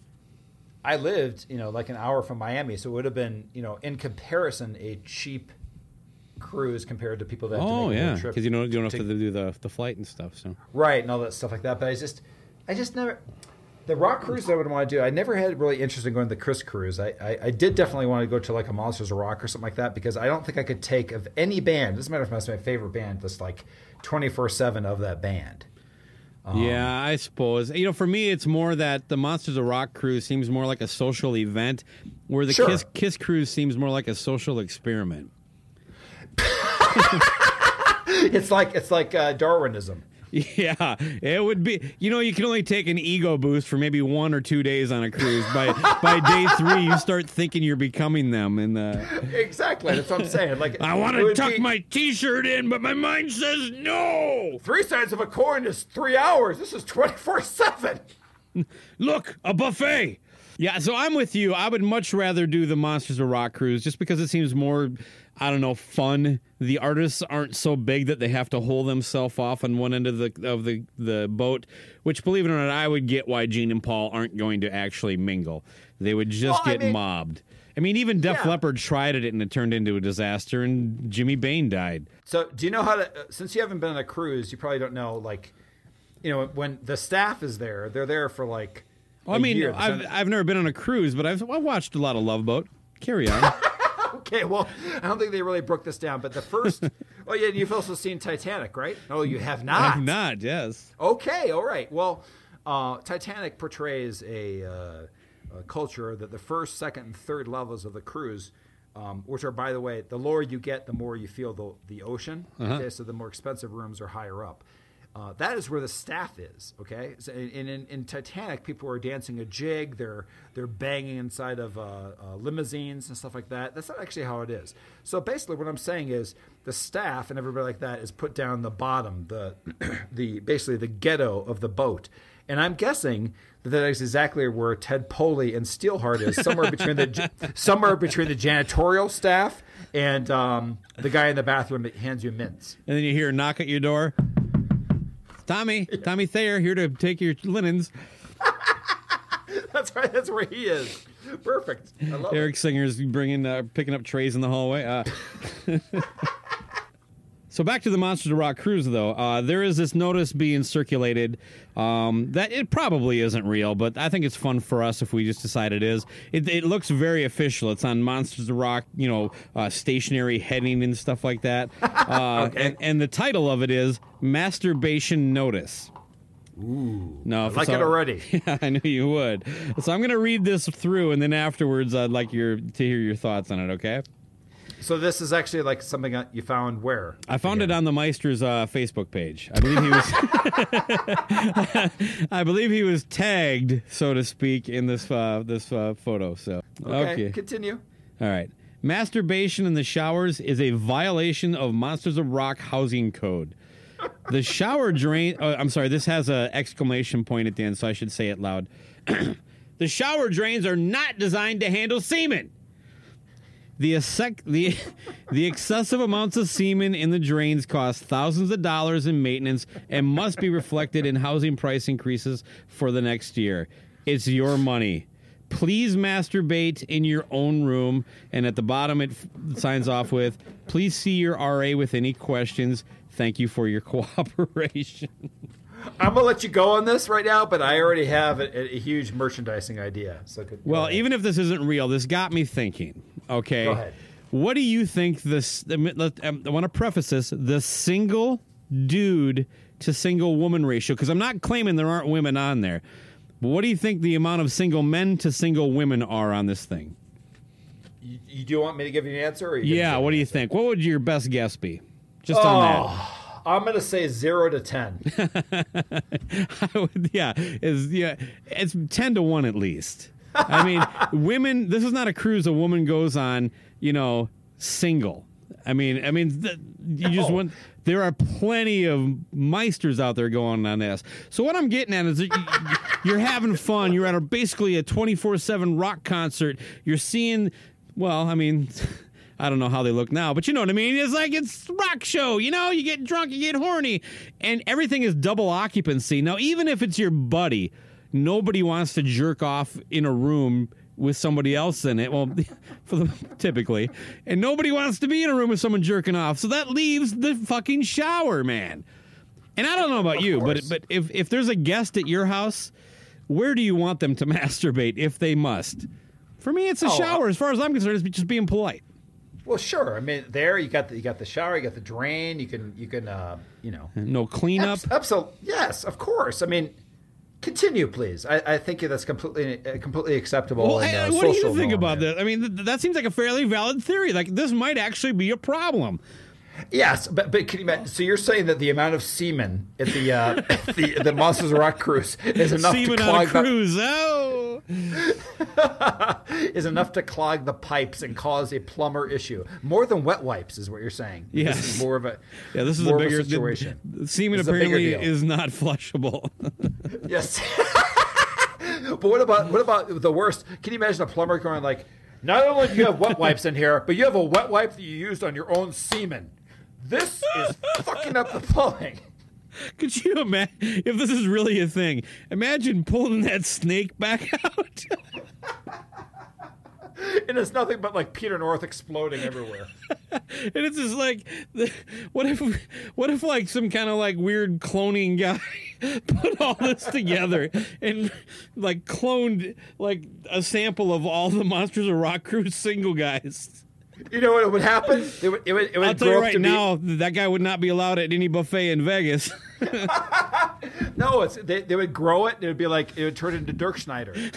Speaker 2: I lived, you know, like an hour from Miami, so it would have been, you know, in comparison, a cheap cruise compared to people that. Have to
Speaker 3: Oh
Speaker 2: make
Speaker 3: yeah,
Speaker 2: trip
Speaker 3: because you don't you don't have
Speaker 2: to-
Speaker 3: to do the the flight and stuff. So
Speaker 2: right and all that stuff like that. But I just, I just never. The rock cruise I would want to do. I never had really interest in going to the Kiss cruise. I, I, I did definitely want to go to like a Monsters of Rock or something like that because I don't think I could take of any band. Doesn't matter if it's my favorite band. Just like twenty four seven of that band.
Speaker 3: Yeah, I suppose. You know, for me, it's more that the Monsters of Rock cruise seems more like a social event, where the
Speaker 2: Sure.
Speaker 3: Kiss Kiss cruise seems more like a social experiment.
Speaker 2: It's like it's like uh, Darwinism.
Speaker 3: Yeah, it would be. You know, you can only take an ego boost for maybe one or two days on a cruise. By by day three, you start thinking you're becoming them, and uh,
Speaker 2: Exactly. That's what I'm saying. Like
Speaker 3: I want to tuck
Speaker 2: be-
Speaker 3: my T-shirt in, but my mind says no.
Speaker 2: three sides of a coin is three hours. This is twenty four seven.
Speaker 3: Look, a buffet. Yeah, so I'm with you. I would much rather do the Monsters of Rock cruise just because it seems more, I don't know, fun. The artists aren't so big that they have to hold themselves off on one end of the of the the boat. Which, believe it or not, I would get why Gene and Paul aren't going to actually mingle. They would just
Speaker 2: Well, I
Speaker 3: get
Speaker 2: mean-
Speaker 3: mobbed. I mean, even Def
Speaker 2: Yeah.
Speaker 3: Leppard tried it and it turned into a disaster, and Jimmy Bain died.
Speaker 2: So, do you know how to? uh, Since you haven't been on a cruise, you probably don't know. Like, you know, when the staff is there, they're there for like.
Speaker 3: Well, I
Speaker 2: a
Speaker 3: mean,
Speaker 2: year.
Speaker 3: I've I've never been on a cruise, but I've, I've watched a lot of Love Boat. Carry on.
Speaker 2: okay. Well, I don't think they really broke this down, but the first. oh yeah, you've also seen Titanic, right? Oh, you have not.
Speaker 3: I've not. Yes.
Speaker 2: Okay, all right. Well, uh, Titanic portrays a, uh, a culture that the first, second, and third levels of the cruise, um, which are, by the way, the lower you get, the more you feel the, the ocean. Okay, so the more expensive rooms are higher up. Uh, that is where the staff is. Okay, so in, in, in Titanic, people are dancing a jig. They're they're banging inside of uh, uh, limousines and stuff like that. That's not actually how it is. So basically, what I'm saying is the staff and everybody like that is put down the bottom, the the basically the ghetto of the boat. And I'm guessing that that is exactly where Ted Poley and Steelheart is, somewhere between the somewhere between the janitorial staff and um, the guy in the bathroom that hands you mints.
Speaker 3: And then you hear a knock at your door. Tommy, Tommy Thayer, here to take your linens.
Speaker 2: That's right. That's where he is. Perfect.
Speaker 3: Eric
Speaker 2: it.
Speaker 3: Singer's bringing, uh, picking up trays in the hallway. Uh, so back to the Monsters of Rock cruise, though. Uh, there is this notice being circulated um, that it probably isn't real, but I think it's fun for us if we just decide it is. It, it looks very official. It's on Monsters of Rock, you know, uh, stationary heading and stuff like that. Uh, and, and the title of it is Masturbation Notice. Ooh, no,
Speaker 2: I like it already.
Speaker 3: Yeah, I knew you would. So I'm going to read this through, and then afterwards, I'd like your to hear your thoughts on it. Okay?
Speaker 2: So this is actually like something that you found where?
Speaker 3: I found it on the Meister's uh, Facebook page. I believe he was. I believe he was tagged, so to speak, in this uh, this uh, photo. So
Speaker 2: Okay,
Speaker 3: okay,
Speaker 2: continue.
Speaker 3: all right. Masturbation in the showers is a violation of Monsters of Rock housing code. The shower drain. Oh, I'm sorry. This has an exclamation point at the end, so I should say it loud. the shower drains are not designed to handle semen. The, essec- the, the excessive amounts of semen in the drains cost thousands of dollars in maintenance and must be reflected in housing price increases for the next year. It's your money. please masturbate in your own room. And at the bottom, it f- signs off with, please see your RA with any questions. Thank you for your cooperation.
Speaker 2: I'm gonna let you go on this right now, but I already have a, a huge merchandising idea. So could,
Speaker 3: Well, even if this isn't real, this got me thinking. Okay.
Speaker 2: Go ahead.
Speaker 3: What do you think this? I um, I want to preface this: the single dude to single woman ratio. Because I'm not claiming there aren't women on there. But what do you think the amount of single men to single women are on this thing?
Speaker 2: you, you do want me to give you an answer? Or you
Speaker 3: Yeah. What do you
Speaker 2: answer?
Speaker 3: think? What would your best guess be? Just on that.
Speaker 2: Oh, I'm gonna say zero to ten.
Speaker 3: I would- yeah, is yeah, it's ten to one at least. I mean, women. This is not a cruise a woman goes on. You know, single. I mean, I mean, th- you just want. There are plenty of meisters out there going on this. So what I'm getting at is that you're having fun. You're at a basically a 24 seven rock concert. You're seeing. Well, I mean. I don't know how they look now, but you know what I mean. It's like it's rock show. You know, you get drunk, you get horny, and everything is double occupancy. Now, even if it's your buddy, nobody wants to jerk off in a room with somebody else in it. Well, for the, typically, and nobody wants to be in a room with someone jerking off. So that leaves the fucking shower, man. And I don't know about you, but
Speaker 2: course.
Speaker 3: but if if there's a guest at your house, where do you want them to masturbate if they must? For me, it's a
Speaker 2: Oh,
Speaker 3: shower. As far as I'm concerned, it's just being polite.
Speaker 2: well, sure. I mean, there you got the you got the shower, you got the drain. You can you can uh, you know.
Speaker 3: No cleanup.
Speaker 2: Absolutely. Yes, of course. I mean, continue, please. I, I think that's completely uh, completely acceptable.
Speaker 3: Well,
Speaker 2: and, uh,
Speaker 3: what do you think about
Speaker 2: there.
Speaker 3: that? I mean, th- that seems like a fairly valid theory. Like this might actually be a problem.
Speaker 2: Yes, but but can you imagine? So you're saying that the amount of semen at the uh, the the Monsters Rock cruise is enough
Speaker 3: Seaman
Speaker 2: to
Speaker 3: on a
Speaker 2: clog the,
Speaker 3: cruise. Oh,
Speaker 2: is enough to clog the pipes and cause a plumber issue. More than wet wipes is what you're saying. This
Speaker 3: Yes.
Speaker 2: is more of a
Speaker 3: yeah. This is a bigger
Speaker 2: situation.
Speaker 3: the- the semen
Speaker 2: This is a
Speaker 3: apparently
Speaker 2: deal.
Speaker 3: is not flushable.
Speaker 2: Yes. but what about what about the worst? Can you imagine a plumber going like, not only do you have wet wipes in here, but you have a wet wipe that you used on your own semen. This is fucking up the plumbing.
Speaker 3: Could you imagine if this is really a thing? Imagine pulling that snake back out.
Speaker 2: And it's nothing but like Peter North exploding everywhere.
Speaker 3: and it's just like, what if, what if like some kind of like weird cloning guy put all this together and like cloned like a sample of all the Monsters of Rock Cruise single guys.
Speaker 2: You know what would happen? It would it would, it would
Speaker 3: I'll tell you right
Speaker 2: to be-
Speaker 3: now, that guy would not be allowed at any buffet in Vegas.
Speaker 2: No, it's they, they would grow it. and It would be like it would turn into Dirkschneider.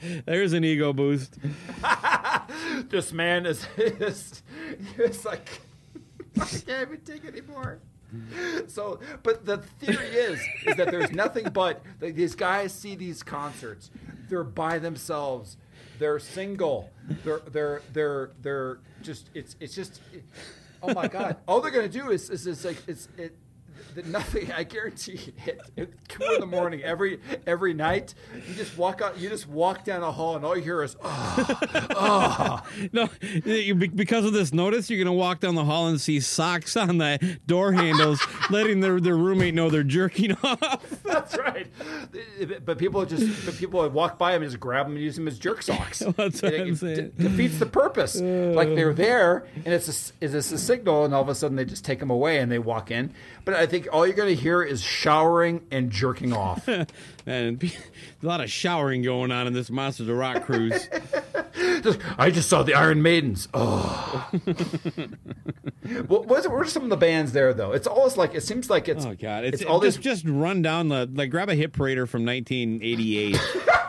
Speaker 3: There's an ego boost.
Speaker 2: this man is is it's like I can't even take it anymore. So, but the theory is is that there's nothing but like, these guys see these concerts. They're by themselves. They're single. They're they're they're they're just it's it's just oh my god. All they're gonna do is is, is like it's it. The, nothing. I guarantee it. at, two in the morning every every night, you just walk out. You just walk down a hall, and all you hear is, "Oh, oh.
Speaker 3: No, you- because of this notice, you're going to walk down the hall and see socks on the door handles, letting their, their roommate know they're jerking off.
Speaker 2: That's right. But people just, but people walk by them and just grab them and use them as jerk socks.
Speaker 3: That's what
Speaker 2: it-
Speaker 3: I'm saying.
Speaker 2: de- defeats the purpose. like they're there, and it's a, s- it's a signal, and all of a sudden they just take them away and they walk in. But I think all you're going to hear is showering and jerking off.
Speaker 3: And a lot of showering going on in this Monsters of Rock cruise.
Speaker 2: I just saw the Iron Maidens. Oh. what, what's, what are some of the bands there though? It's almost like it seems like it's
Speaker 3: Oh god, it's,
Speaker 2: all
Speaker 3: just
Speaker 2: this
Speaker 3: just run down the like grab a Hit Parader from 1988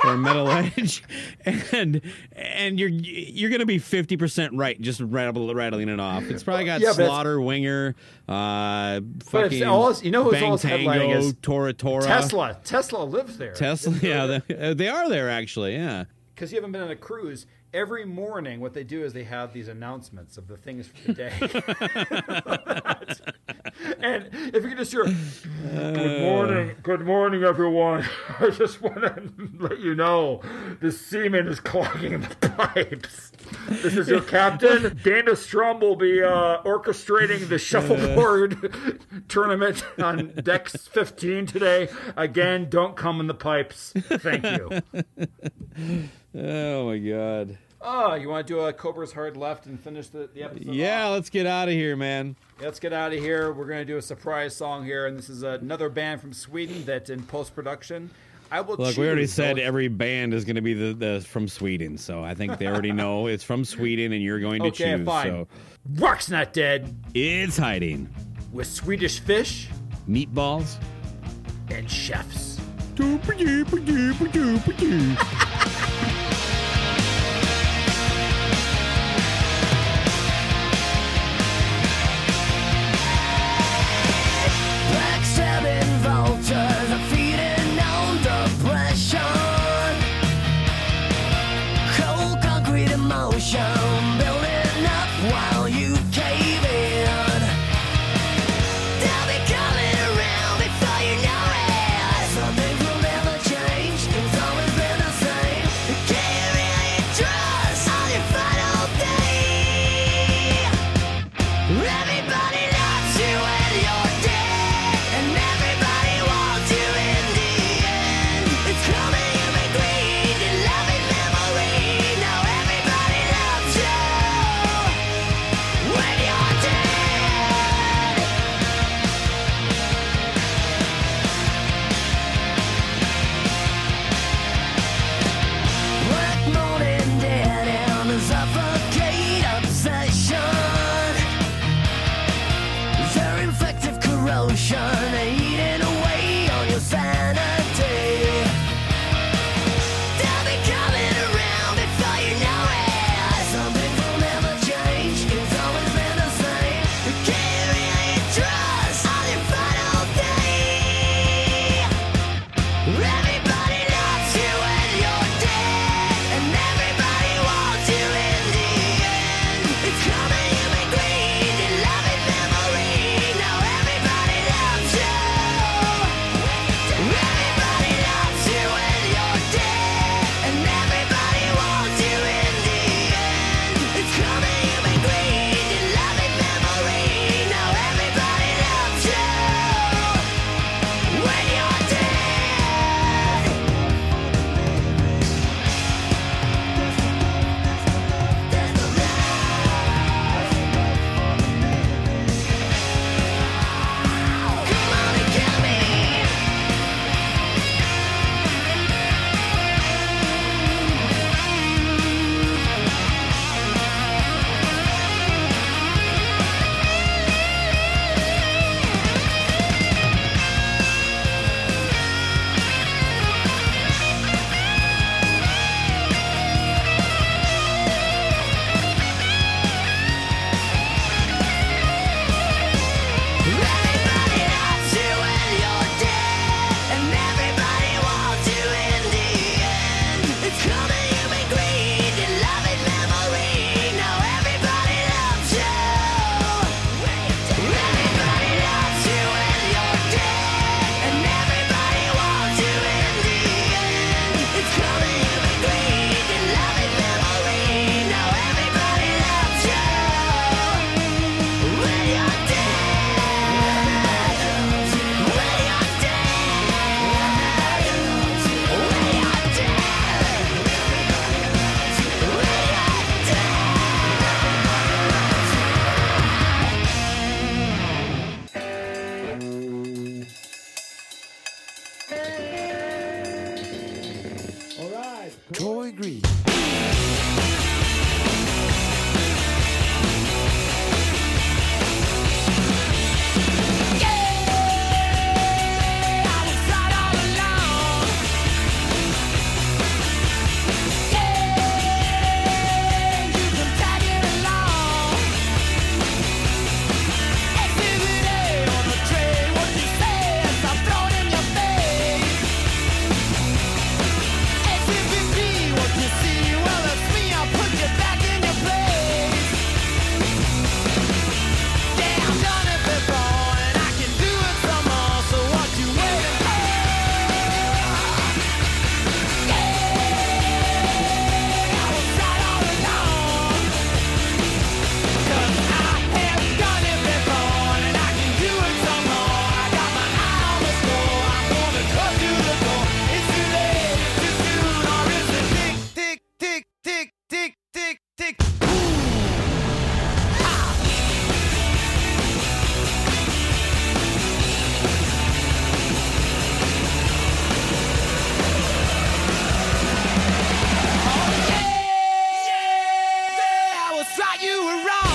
Speaker 3: or Metal Edge, and and you're you're gonna be 50 percent right, just rattle, rattling it off. It's probably got
Speaker 2: Yeah,
Speaker 3: Slaughter, Winger, uh, fucking
Speaker 2: always- you know who's
Speaker 3: Bang Tango,
Speaker 2: is
Speaker 3: Tora Tora,
Speaker 2: Tesla. Tesla lives there.
Speaker 3: Tesla. Yeah, they, uh, they are there actually. Yeah.
Speaker 2: because you haven't been on a cruise every morning what they do is they have these announcements of the things for the day and if you can just hear good morning good morning everyone i just want to let you know the semen is clogging the pipes This is your captain. Dana Strum will be uh, orchestrating the shuffleboard tournament on Dex 15 today. Again, don't come in the pipes. Thank you.
Speaker 3: Oh my god.
Speaker 2: Oh, you want to do a Cobra's Hard Left and finish the, the episode?
Speaker 3: Yeah,
Speaker 2: off?
Speaker 3: let's get out of here, man.
Speaker 2: Let's get out of here. We're going to do a surprise song here, and this is another band from Sweden that's in post production. I will.
Speaker 3: Look, we already said
Speaker 2: those-
Speaker 3: every band is going to be the, the from Sweden, so I think they already know it's from Sweden, and you're going to
Speaker 2: Okay,
Speaker 3: choose.
Speaker 2: fine.
Speaker 3: So
Speaker 2: Rock's not dead
Speaker 3: it's hiding
Speaker 2: with Swedish fish
Speaker 3: meatballs.
Speaker 2: and chefs.
Speaker 5: thought you were wrong.